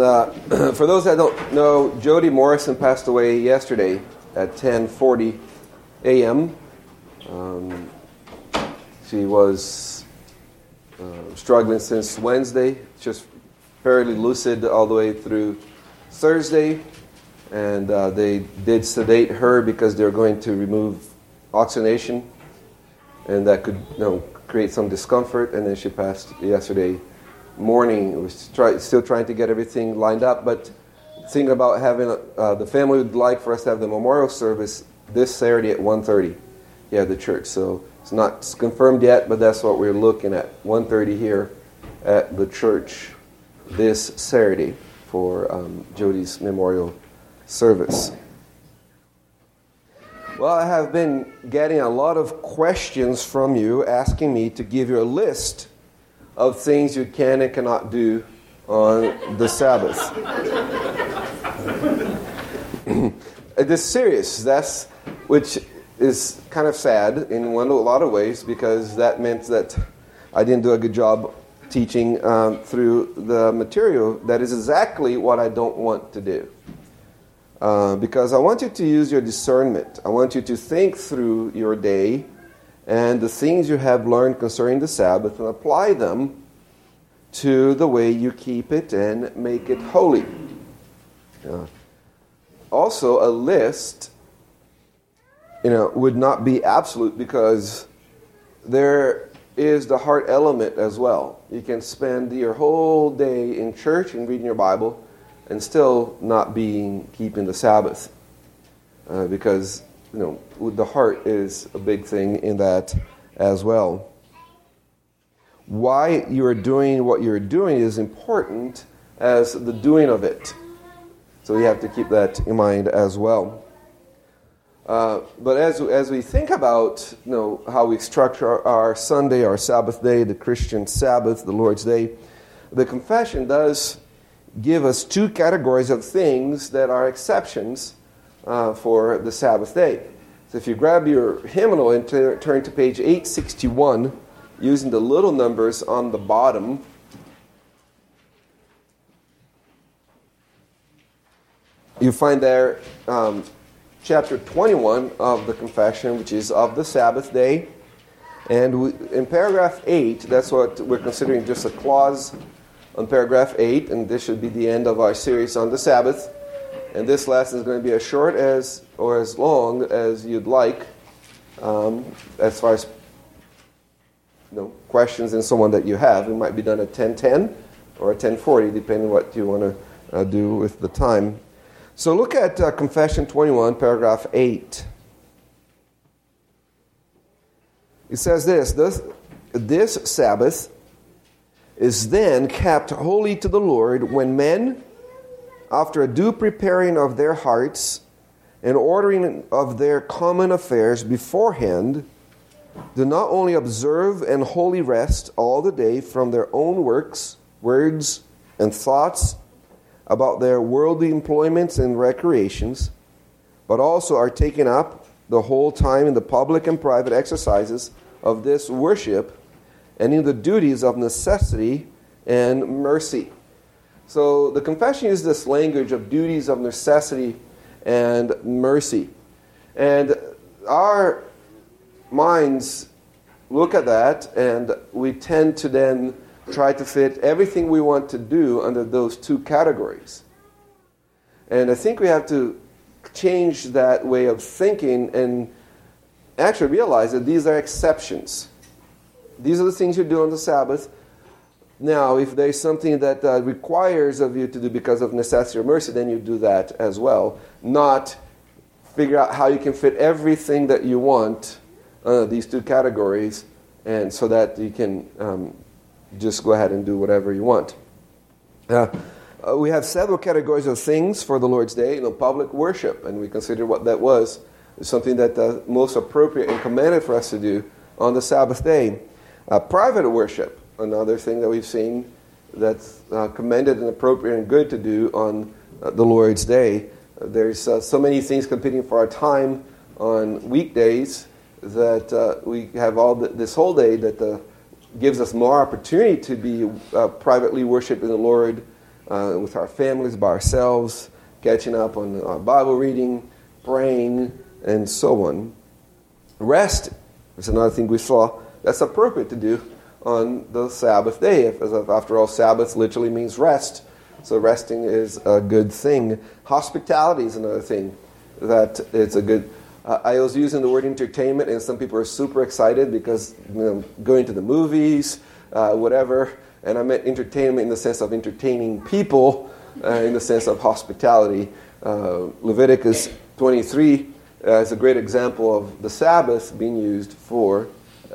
And uh, for those that don't know, Jody Morrison passed away yesterday at 10:40 a.m. Um, she was uh, struggling since Wednesday, just fairly lucid all the way through Thursday, and uh, they did sedate her because they're going to remove oxygenation, and that could you know, create some discomfort. And then she passed yesterday morning. We're try, still trying to get everything lined up, but thinking about having uh, the family would like for us to have the memorial service this Saturday at 1:30 here at the church. So it's not confirmed yet, but that's what we're looking at 1:30 here at the church this Saturday for um, Jody's memorial service. Well, I have been getting a lot of questions from you asking me to give you a list of things you can and cannot do on the Sabbath. this serious. That's which is kind of sad in one a lot of ways because that meant that I didn't do a good job teaching um, through the material. That is exactly what I don't want to do. Uh, because I want you to use your discernment. I want you to think through your day and the things you have learned concerning the Sabbath and apply them to the way you keep it and make it holy. Uh, also, a list you know, would not be absolute because there is the heart element as well. You can spend your whole day in church and reading your Bible and still not being keeping the Sabbath uh, because you know the heart is a big thing in that as well. Why you are doing what you're doing is important as the doing of it. So you have to keep that in mind as well. Uh, but as, as we think about you know, how we structure our, our, Sunday, our Sabbath day, the Christian Sabbath, the Lord's Day, the confession does give us two categories of things that are exceptions uh, for the Sabbath day. So if you grab your hymnal and t- turn to page 861, using the little numbers on the bottom, you find there um, chapter 21 of the confession, which is of the Sabbath day. And we, in paragraph 8, that's what we're considering just a clause on paragraph 8, and this should be the end of our series on the Sabbath. And this lesson is going to be as short as or as long as you'd like, um, as far as you know, questions and so on that you have. It might be done at 1010 or at 1040, depending what you want to uh, do with the time. So look at uh, Confession 21, paragraph 8. It says this, this This Sabbath is then kept holy to the Lord when men, after a due preparing of their hearts and ordering of their common affairs beforehand, do not only observe and wholly rest all the day from their own works, words, and thoughts about their worldly employments and recreations, but also are taken up the whole time in the public and private exercises of this worship and in the duties of necessity and mercy. So the confession uses this language of duties of necessity and mercy. And our minds look at that, and we tend to then try to fit everything we want to do under those two categories. And I think we have to change that way of thinking and actually realize that these are exceptions. These are the things you do on the Sabbath. Now, if there's something that uh, requires of you to do because of necessity or mercy, then you do that as well. Not figure out how you can fit everything that you want under these two categories, and so that you can um, just go ahead and do whatever you want. Uh, uh, we have several categories of things for the Lord's Day. You know, public worship, and we consider what that was something that uh, most appropriate and commanded for us to do on the Sabbath day. Uh, private worship, another thing that we've seen that's uh, commended and appropriate and good to do on uh, the Lord's Day. There's uh, so many things competing for our time on weekdays that we have all the, this whole day that the gives us more opportunity to be uh, privately worshiping the Lord uh, with our families, by ourselves, catching up on our Bible reading, praying, and so on. Rest is another thing we saw that's appropriate to do on the Sabbath day. After all, Sabbath literally means rest. So resting is a good thing. Hospitality is another thing that it's a good. Uh, I was using the word entertainment, and some people are super excited because you know, going to the movies, uh, whatever. And I meant entertainment in the sense of entertaining people, uh, in the sense of hospitality. Uh, Leviticus 23 uh, is a great example of the Sabbath being used for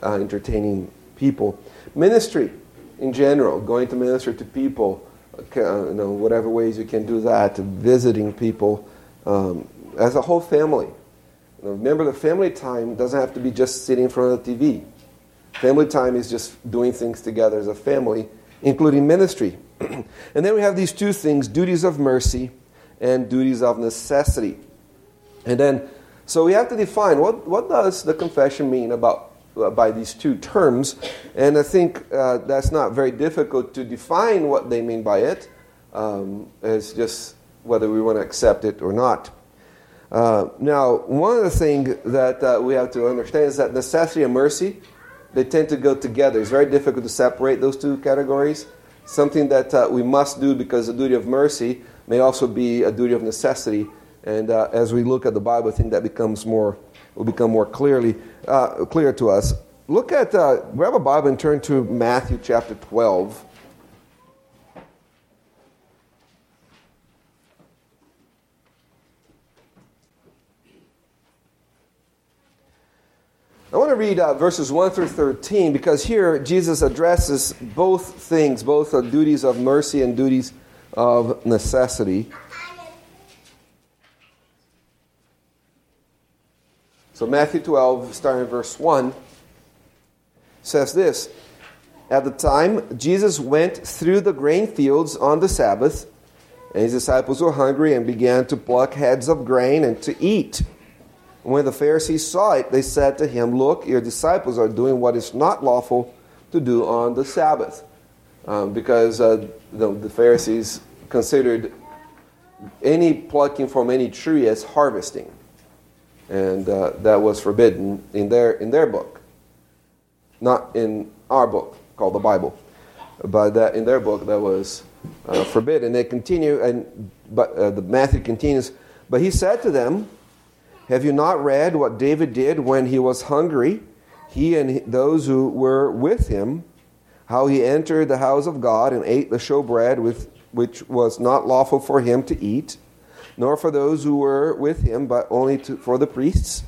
uh, entertaining people. Ministry in general, going to minister to people, you know, whatever ways you can do that, visiting people um, as a whole family. You know, remember, the family time doesn't have to be just sitting in front of the TV. Family time is just doing things together as a family, including ministry. and then we have these two things duties of mercy and duties of necessity. And then, so we have to define what, what does the confession mean about uh, by these two terms, and I think uh, that's not very difficult to define what they mean by it. Um, it's just whether we want to accept it or not. Uh, now, one of the things that uh, we have to understand is that necessity and mercy they tend to go together. It's very difficult to separate those two categories. Something that uh, we must do because the duty of mercy may also be a duty of necessity. And uh, as we look at the Bible, I think that becomes more will become more clearly uh, clear to us. Look at uh, grab a Bible and turn to Matthew chapter twelve. I want to read uh, verses 1 through 13 because here Jesus addresses both things, both the duties of mercy and duties of necessity. So, Matthew 12, starting verse 1, says this At the time, Jesus went through the grain fields on the Sabbath, and his disciples were hungry and began to pluck heads of grain and to eat. When the Pharisees saw it, they said to him, Look, your disciples are doing what is not lawful to do on the Sabbath. Um, because uh, the, the, Pharisees considered any plucking from any tree as harvesting. And uh, that was forbidden in their, in their book. Not in our book, called the Bible. But that in their book, that was uh, forbidden. They continue, and but uh, the Matthew continues. But he said to them, have you not read what David did when he was hungry, he and those who were with him, how he entered the house of God and ate the showbread with, which was not lawful for him to eat, nor for those who were with him, but only to, for the priests?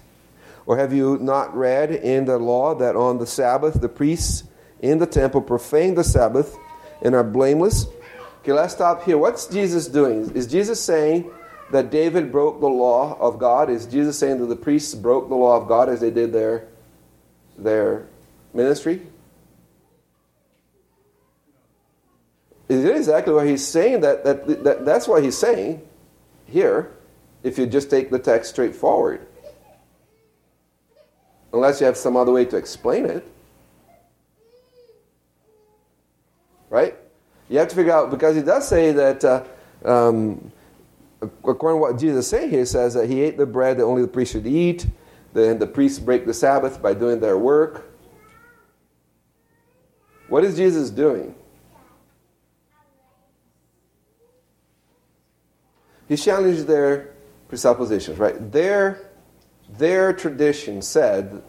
Or have you not read in the law that on the Sabbath the priests in the temple profane the Sabbath and are blameless? Okay, let's stop here. What's Jesus doing? Is Jesus saying, that David broke the law of God? Is Jesus saying that the priests broke the law of God as they did their, their ministry? Is it exactly what he's saying? That, that, that, that's what he's saying here, if you just take the text straight forward. Unless you have some other way to explain it. Right? You have to figure out, because he does say that. Uh, um, according to what Jesus is saying here, says that he ate the bread that only the priest should eat. Then the priests break the Sabbath by doing their work. What is Jesus doing? He challenges their presuppositions, right? Their, their tradition said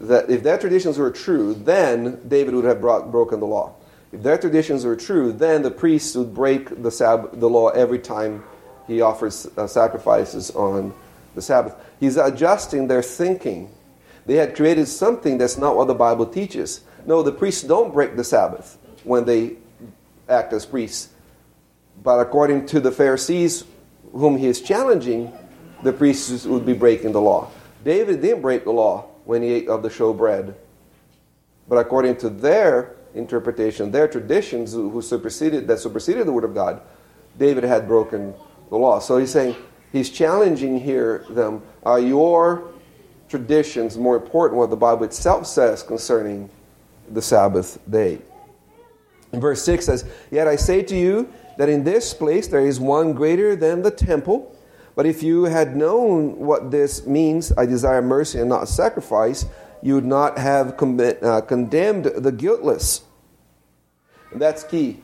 that if their traditions were true, then David would have brought, broken the law. If their traditions were true, then the priests would break the, Sab- the law every time he offers uh, sacrifices on the Sabbath. He's adjusting their thinking. They had created something that's not what the Bible teaches. No, the priests don't break the Sabbath when they act as priests. But according to the Pharisees, whom he is challenging, the priests would be breaking the law. David didn't break the law when he ate of the showbread. But according to their interpretation, their traditions who superseded, that superseded the Word of God, David had broken the law. So he's saying, he's challenging here them, are your traditions more important what the Bible itself says concerning the Sabbath day? And verse 6 says, Yet I say to you, that in this place there is one greater than the temple. But if you had known what this means, I desire mercy and not sacrifice, you would not have uh, condemned the guiltless. And that's key.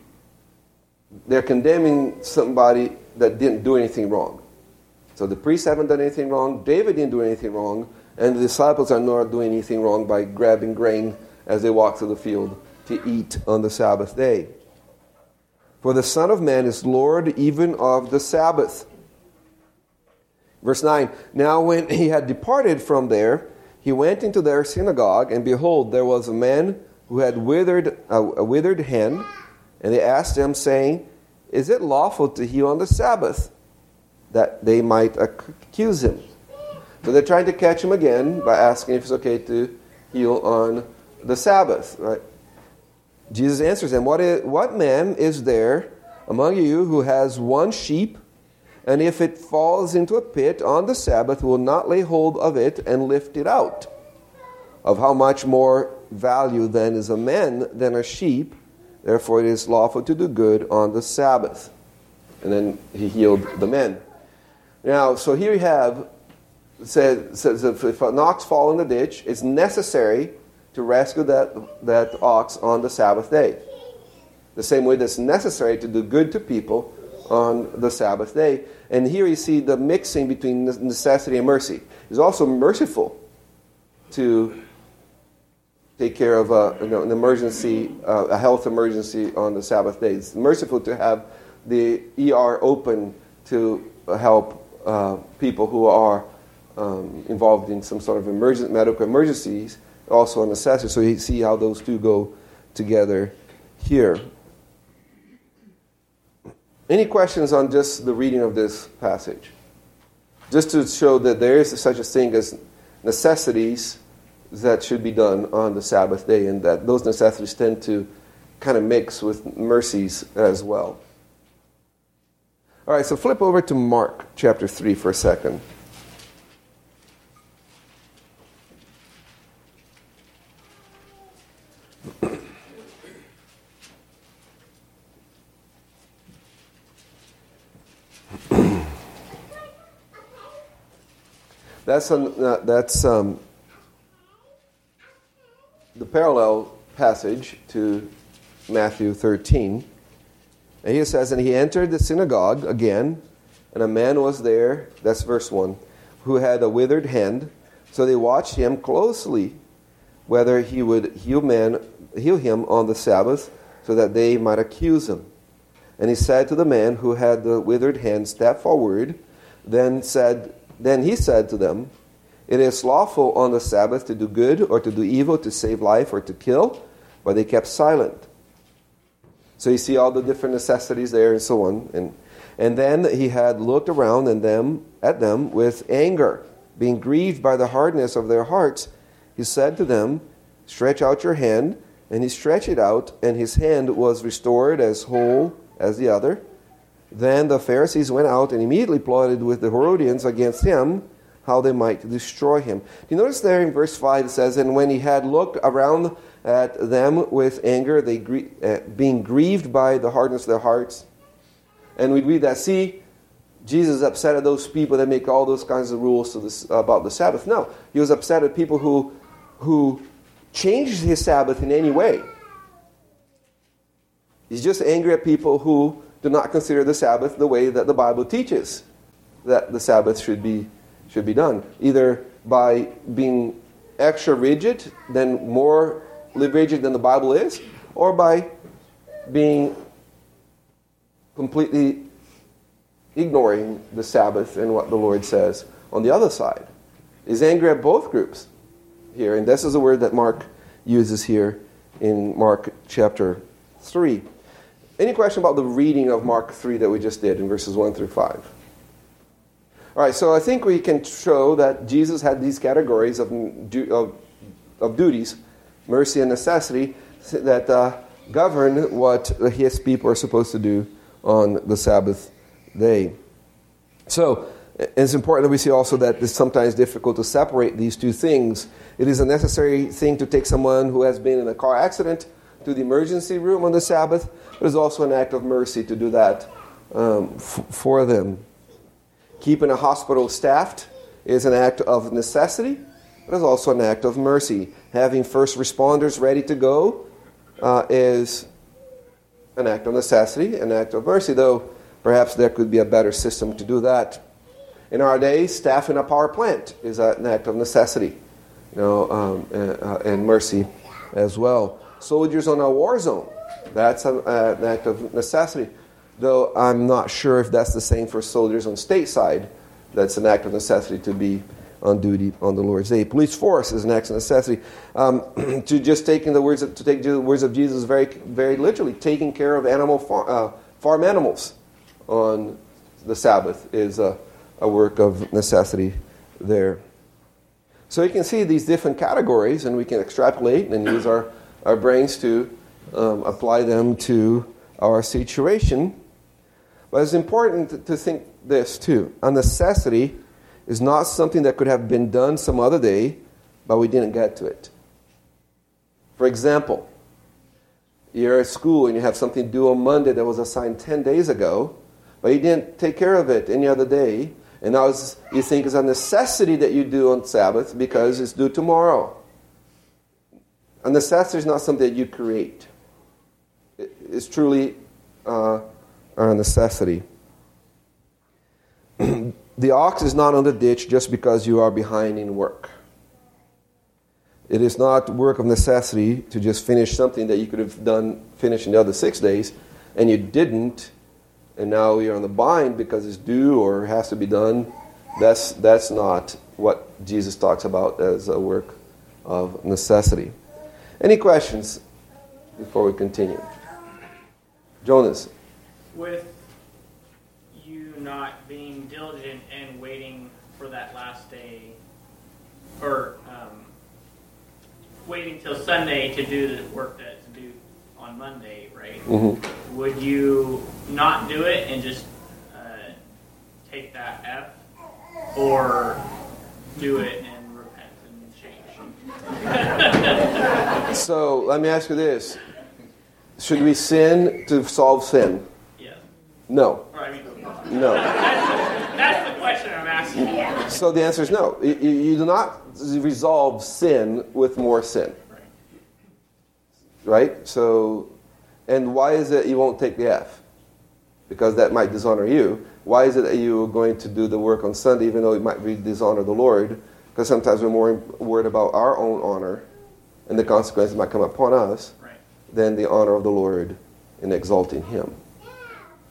They're condemning somebody that didn't do anything wrong. So the priests haven't done anything wrong, David didn't do anything wrong, and the disciples are not doing anything wrong by grabbing grain as they walk through the field to eat on the Sabbath day. For the Son of Man is Lord even of the Sabbath. Verse 9 Now, when he had departed from there, he went into their synagogue, and behold, there was a man who had withered, a, a withered hand. And they asked him, saying, Is it lawful to heal on the Sabbath? That they might accuse him. So they're trying to catch him again by asking if it's okay to heal on the Sabbath. Right? Jesus answers them, what, is, what man is there among you who has one sheep, and if it falls into a pit on the Sabbath, will not lay hold of it and lift it out? Of how much more value then is a man than a sheep? Therefore it is lawful to do good on the Sabbath. And then he healed the men. Now, so here we have says, says if an ox fall in the ditch, it's necessary to rescue that, that ox on the Sabbath day. The same way that's necessary to do good to people on the Sabbath day. And here you see the mixing between necessity and mercy. He's also merciful to take care of a, you know, an emergency, uh, a health emergency on the Sabbath day. It's merciful to have the ER open to help uh, people who are um, involved in some sort of emergent medical emergencies also a necessity. So you see how those two go together here. Any questions on just the reading of this passage? Just to show that there is such a thing as necessities that should be done on the Sabbath day, and that those necessities tend to kind of mix with mercies as well. All right, so flip over to Mark chapter 3 for a second. That's, uh, that's um, the parallel passage to Matthew 13. And he says, And he entered the synagogue again, and a man was there, that's verse 1, who had a withered hand. So they watched him closely, whether he would heal, man, heal him on the Sabbath, so that they might accuse him. And he said to the man who had the withered hand, Step forward. Then said then he said to them, It is lawful on the Sabbath to do good or to do evil, to save life or to kill. But they kept silent. So you see all the different necessities there and so on. And, and then he had looked around and them, at them with anger, being grieved by the hardness of their hearts. He said to them, Stretch out your hand. And he stretched it out, and his hand was restored as whole as the other. Then the Pharisees went out and immediately plotted with the Herodians against him how they might destroy him. Do you notice there in verse 5 it says, And when he had looked around at them with anger, they gr- uh, being grieved by the hardness of their hearts. And we read that, see, Jesus is upset at those people that make all those kinds of rules this, about the Sabbath. No, he was upset at people who, who changed his Sabbath in any way. He's just angry at people who do not consider the Sabbath the way that the Bible teaches that the Sabbath should be, should be done. Either by being extra rigid, than more rigid than the Bible is, or by being completely ignoring the Sabbath and what the Lord says on the other side. Is angry at both groups here, and this is a word that Mark uses here in Mark chapter 3. Any question about the reading of Mark 3 that we just did in verses 1 through 5? All right, so I think we can show that Jesus had these categories of, of, of duties, mercy and necessity, that uh, govern what his people are supposed to do on the Sabbath day. So, it's important that we see also that it's sometimes difficult to separate these two things. It is a necessary thing to take someone who has been in a car accident to the emergency room on the Sabbath, but it's also an act of mercy to do that um, f- for them. Keeping a hospital staffed is an act of necessity, but it's also an act of mercy. Having first responders ready to go uh, is an act of necessity, an act of mercy, though perhaps there could be a better system to do that. In our day, staffing a power plant is an act of necessity you know, um, and, uh, and, mercy as well. Soldiers on a war zone, that's uh, an act of necessity. Though I'm not sure if that's the same for soldiers on stateside. That's an act of necessity to be on duty on the Lord's day. Police force is an act of necessity. Um, to just taking the words of, to take the words of Jesus very very literally, taking care of animal far, uh, farm animals on the Sabbath is a, a work of necessity there. So you can see these different categories, and we can extrapolate and use our, our brains to um, apply them to our situation. But it's important to think this too. A necessity is not something that could have been done some other day, but we didn't get to it. For example, you're at school and you have something due on Monday that was assigned 10 days ago, but you didn't take care of it any other day, and now you think it's a necessity that you do on Sabbath because it's due tomorrow. A necessity is not something that you create, it's truly uh, a necessity. the ox is not on the ditch just because you are behind in work. It is not work of necessity to just finish something that you could have done, finished in the other six days, and you didn't and now you're on the bind because it's due or has to be done. That's, that's not what Jesus talks about as a work of necessity. Any questions before we continue? Jonas. With you not being diligent and waiting for that last day, or um, waiting till Sunday to do the work that's due on Monday, right? Mm-hmm. Would you not do it and just uh, take that F, or do it so let me ask you this: Should we sin to solve sin? Yes. No. I mean, no. That's, that's, the question I'm asking. So the answer is no. You, you do not resolve sin with more sin. Right? So, and why is it you won't take the F? because that might dishonor you. Why is it that you're going to do the work on Sunday even though it might be dishonor the Lord? Because sometimes we're more worried about our own honor and the consequences might come upon us right. than the honor of the Lord in exalting Him.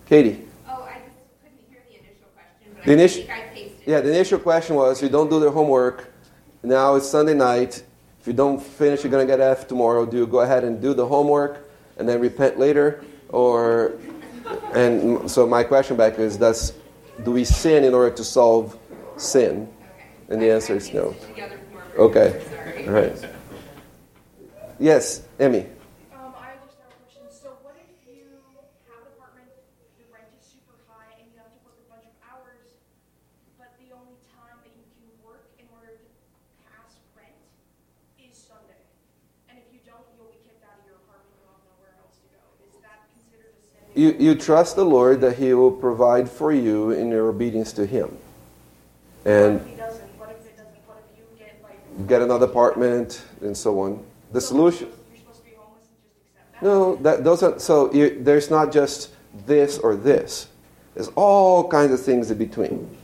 Katie. Oh, I just couldn't hear the initial question, but the I initial, think I pasted. Yeah, the initial question was: you don't do their homework. Now it's Sunday night. If you don't finish, you're going to get F tomorrow. Do you go ahead and do the homework and then repent later, or and so my question back is, does, do we sin in order to solve sin? And the answer is no. Okay. All right. Yes, Emmy. Um, I have just a question. So, what if you have the rent is super high, and you have to work a bunch of hours, but the only time that you can work in order to pass rent is Sunday? And if you don't, you'll be kicked out of your apartment you'll have nowhere else to go. Is that considered a sin? You, you trust the Lord that He will provide for you in your obedience to Him. And what if he doesn't? What if it doesn't? What if you get another apartment and so on. The solution. You're supposed to be homeless and just accept that. No, that doesn't. so. You, there's not just this or this. There's all kinds of things in between.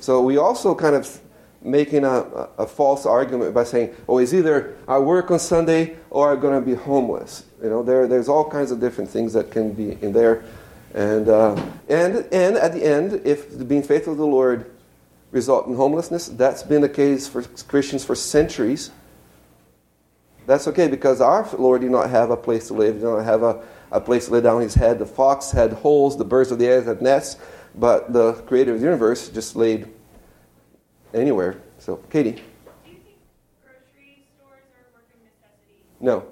So we also kind of making a, a false argument by saying, "Oh, it's either I work on Sunday or I'm going to be homeless." You know, there there's all kinds of different things that can be in there, and uh, and and at the end, if being faithful to the Lord result in homelessness, that's been the case for Christians for centuries. That's okay because our Lord did not have a place to live. He did not have a, a place to lay down his head. The fox had holes, the birds of the air had nests, but the creator of the universe just laid anywhere. So, Katie. Do you think grocery stores are a work of necessity? No.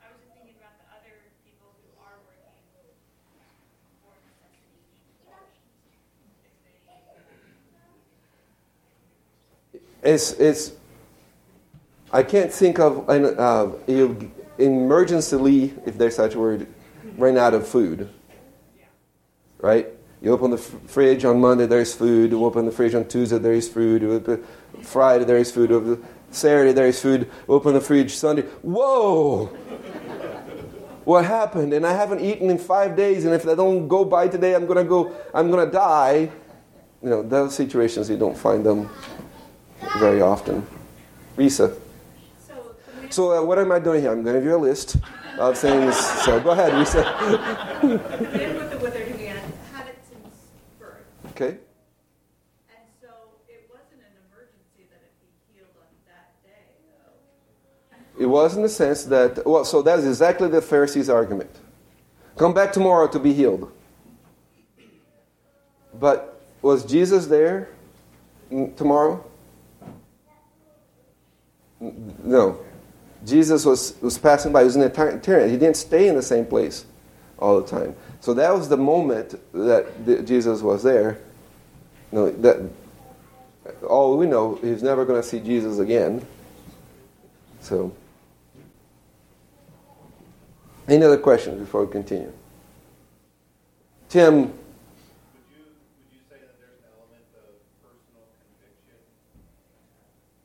I was just thinking about the other people who are working for necessity. It's, it's I can't think of an uh, you emergencyly, if there's such a word, run out of food. Right? You open the fridge on Monday, there's food. You open the fridge on Tuesday, there is food. Friday, there is food. Saturday, there is food. Open the fridge Sunday. Whoa! what happened? And I haven't eaten in five days, and if I don't go by today, I'm gonna go. I'm gonna die. You know, those situations you don't find them very often. Risa. So, uh, what am I doing here? I'm going to give you a list of things. So go ahead, Risa. Okay. And so it wasn't an emergency that it be healed on that day, though. It was in the sense that, well, so that is exactly the Pharisees' argument. Come back tomorrow to be healed. But was Jesus there tomorrow? No. Jesus was, was passing by. He was in eternity. He didn't stay in the same place all the time. So that was the moment that the, Jesus was there. No, that all we know, he's never going to see Jesus again. So, any other questions before we continue? Tim, Would you, would you say that there's an element of personal conviction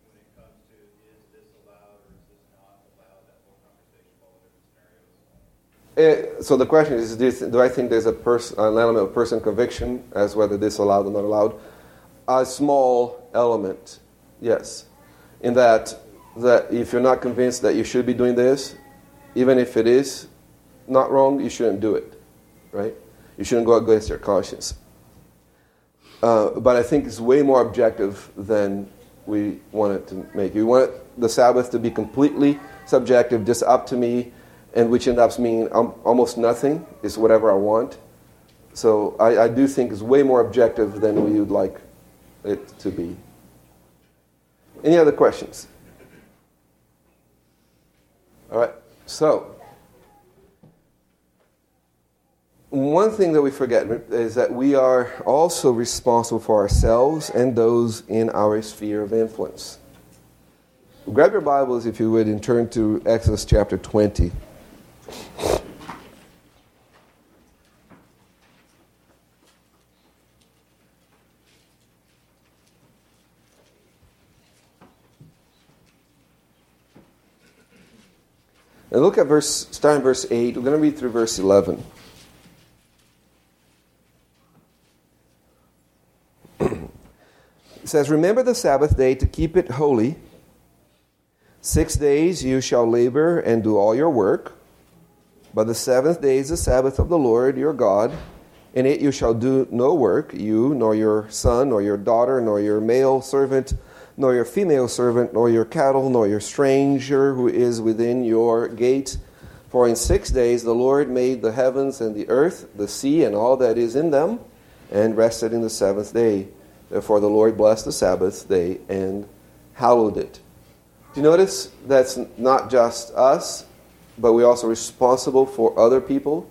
when it comes to is this allowed or is this not allowed, that whole conversation about different scenarios? eh, so the question is: do, you do I think there's a pers- an element of personal conviction as whether this is allowed or not allowed? A small element, yes. In that, that if you're not convinced that you should be doing this, even if it is not wrong, you shouldn't do it, right? You shouldn't go against your conscience. Uh, but I think it's way more objective than we want it to make. We want the Sabbath to be completely subjective, just up to me, and which ends up meaning almost nothing is whatever I want. So I, I do think it's way more objective than we would like it to be. Any other questions? All right. So one thing that we forget is that we are also responsible for ourselves and those in our sphere of influence. Grab your Bibles, if you would, and turn to Exodus chapter 20. And look at verse, starting verse 8. We're going to read through verse 11. It says, Remember the Sabbath day to keep it holy. Six days you shall labor and do all your work. But the seventh day is the Sabbath of the Lord your God. In it you shall do no work, you, nor your son, nor your daughter, nor your male servant, nor your female servant, nor your cattle, nor your stranger who is within your gate. For in six days the Lord made the heavens and the earth, the sea, and all that is in them, and rested in the seventh day. Therefore the Lord blessed the Sabbath day and hallowed it. Do you notice that's not just us, but we're also responsible for other people?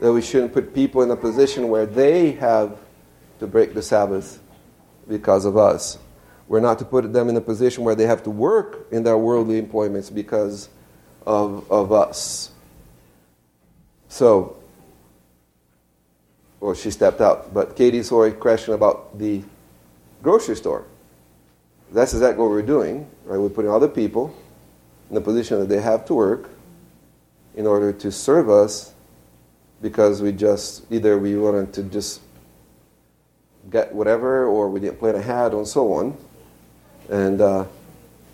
That we shouldn't put people in a position where they have to break the Sabbath because of us. We're not to put them in a position where they have to work in their worldly employments because of, of us. So, well, she stepped out. But Katie saw a question about the grocery store. That's exactly what we're doing, right? We're putting other people in the position that they have to work in order to serve us because we just, either we wanted to just get whatever or we didn't plan ahead and so on. And, uh,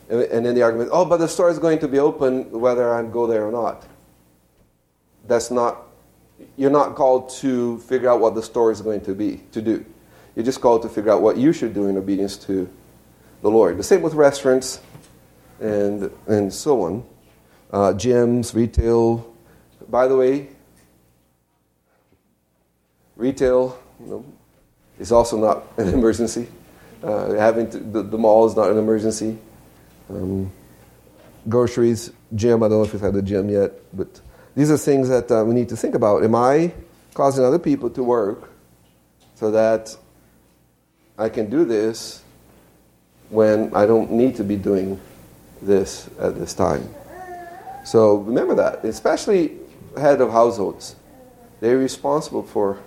and then the argument, oh, but the store is going to be open whether I go there or not. That's not, you're not called to figure out what the store is going to be, to do. You're just called to figure out what you should do in obedience to the Lord. The same with restaurants and, and so on. Uh, gyms, retail. By the way, retail you know, is also not an emergency. Uh, having to, the, the mall is not an emergency. Um, groceries, gym. I don't know if you've had a gym yet, but these are things that uh, we need to think about. Am I causing other people to work so that I can do this when I don't need to be doing this at this time. So remember that, especially head of households. They're responsible for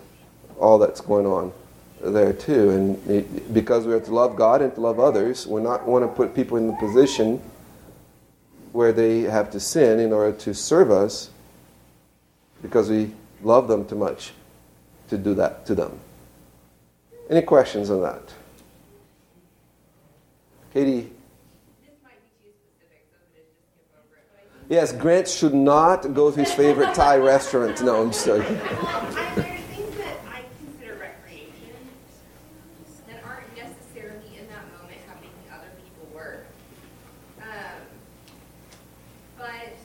all that's going on there too. And it, because we have to love God and to love others, we not want to put people in the position where they have to sin in order to serve us because we love them too much to do that to them. Any questions on that? Katie? Yes, Grant should not go to his favorite Thai restaurant. No, I'm just joking. I, there are things that I consider recreation that aren't necessarily in that moment how other people work. Um, but,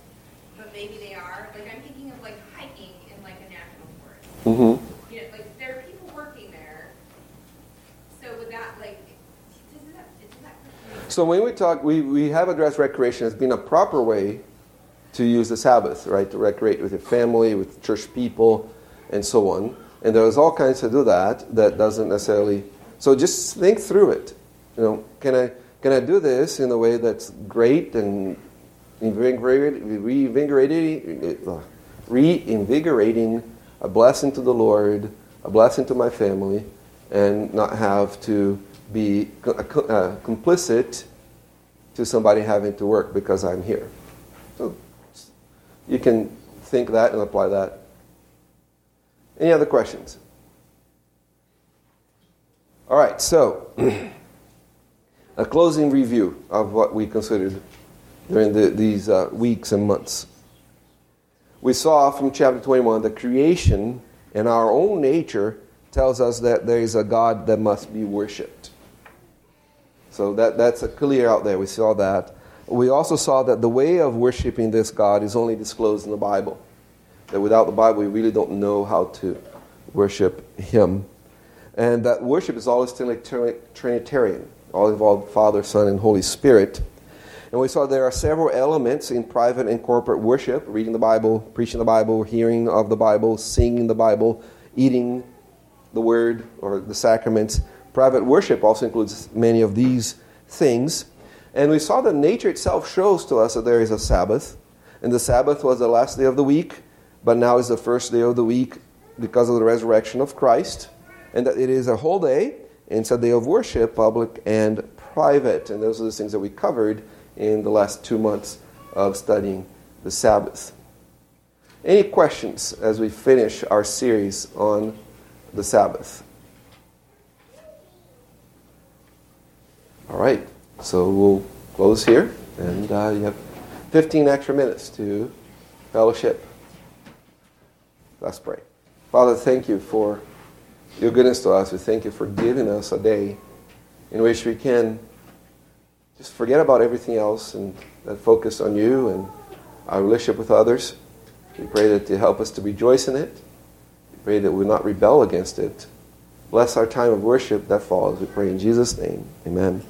but maybe they are. Like I'm thinking of like hiking in like a national forest. Mm-hmm. You know, like there are people working there. So would that like, does that, does that? So when we talk, we, we have addressed recreation as being a proper way to use the Sabbath, right? To recreate with your family, with church people, and so on. And there's all kinds to do that that doesn't necessarily. So just think through it. You know, can I can I do this in a way that's great and reinvigorating, uh, reinvigorating, a blessing to the Lord, a blessing to my family, and not have to be uh, complicit to somebody having to work because I'm here. So you can think that and apply that. Any other questions? All right, so a closing review of what we considered during the, these uh, weeks and months. We saw from chapter 21 that creation and our own nature tells us that there is a God that must be worshipped. So that, that's clear out there. We saw that. We also saw that the way of worshiping this God is only disclosed in the Bible. That without the Bible, we really don't know how to worship Him. And that worship is always Trinitarian, all involved Father, Son, and Holy Spirit. And we saw there are several elements in private and corporate worship reading the Bible, preaching the Bible, hearing of the Bible, singing the Bible, eating the Word or the sacraments. Private worship also includes many of these things. And we saw that nature itself shows to us that there is a Sabbath. And the Sabbath was the last day of the week, but now is the first day of the week because of the resurrection of Christ. And that it is a whole day, and it's a day of worship, public and private. And those are the things that we covered in the last two months of studying the Sabbath. Any questions as we finish our series on the Sabbath? All right, so we'll close here, and uh, you have 15 extra minutes to fellowship. Let's pray. Father, thank you for your goodness to us. We thank you for giving us a day in which we can just forget about everything else and focus on you and our relationship with others. We pray that you help us to rejoice in it. We pray that we will not rebel against it. Bless our time of worship that follows. We pray in Jesus' name. Amen.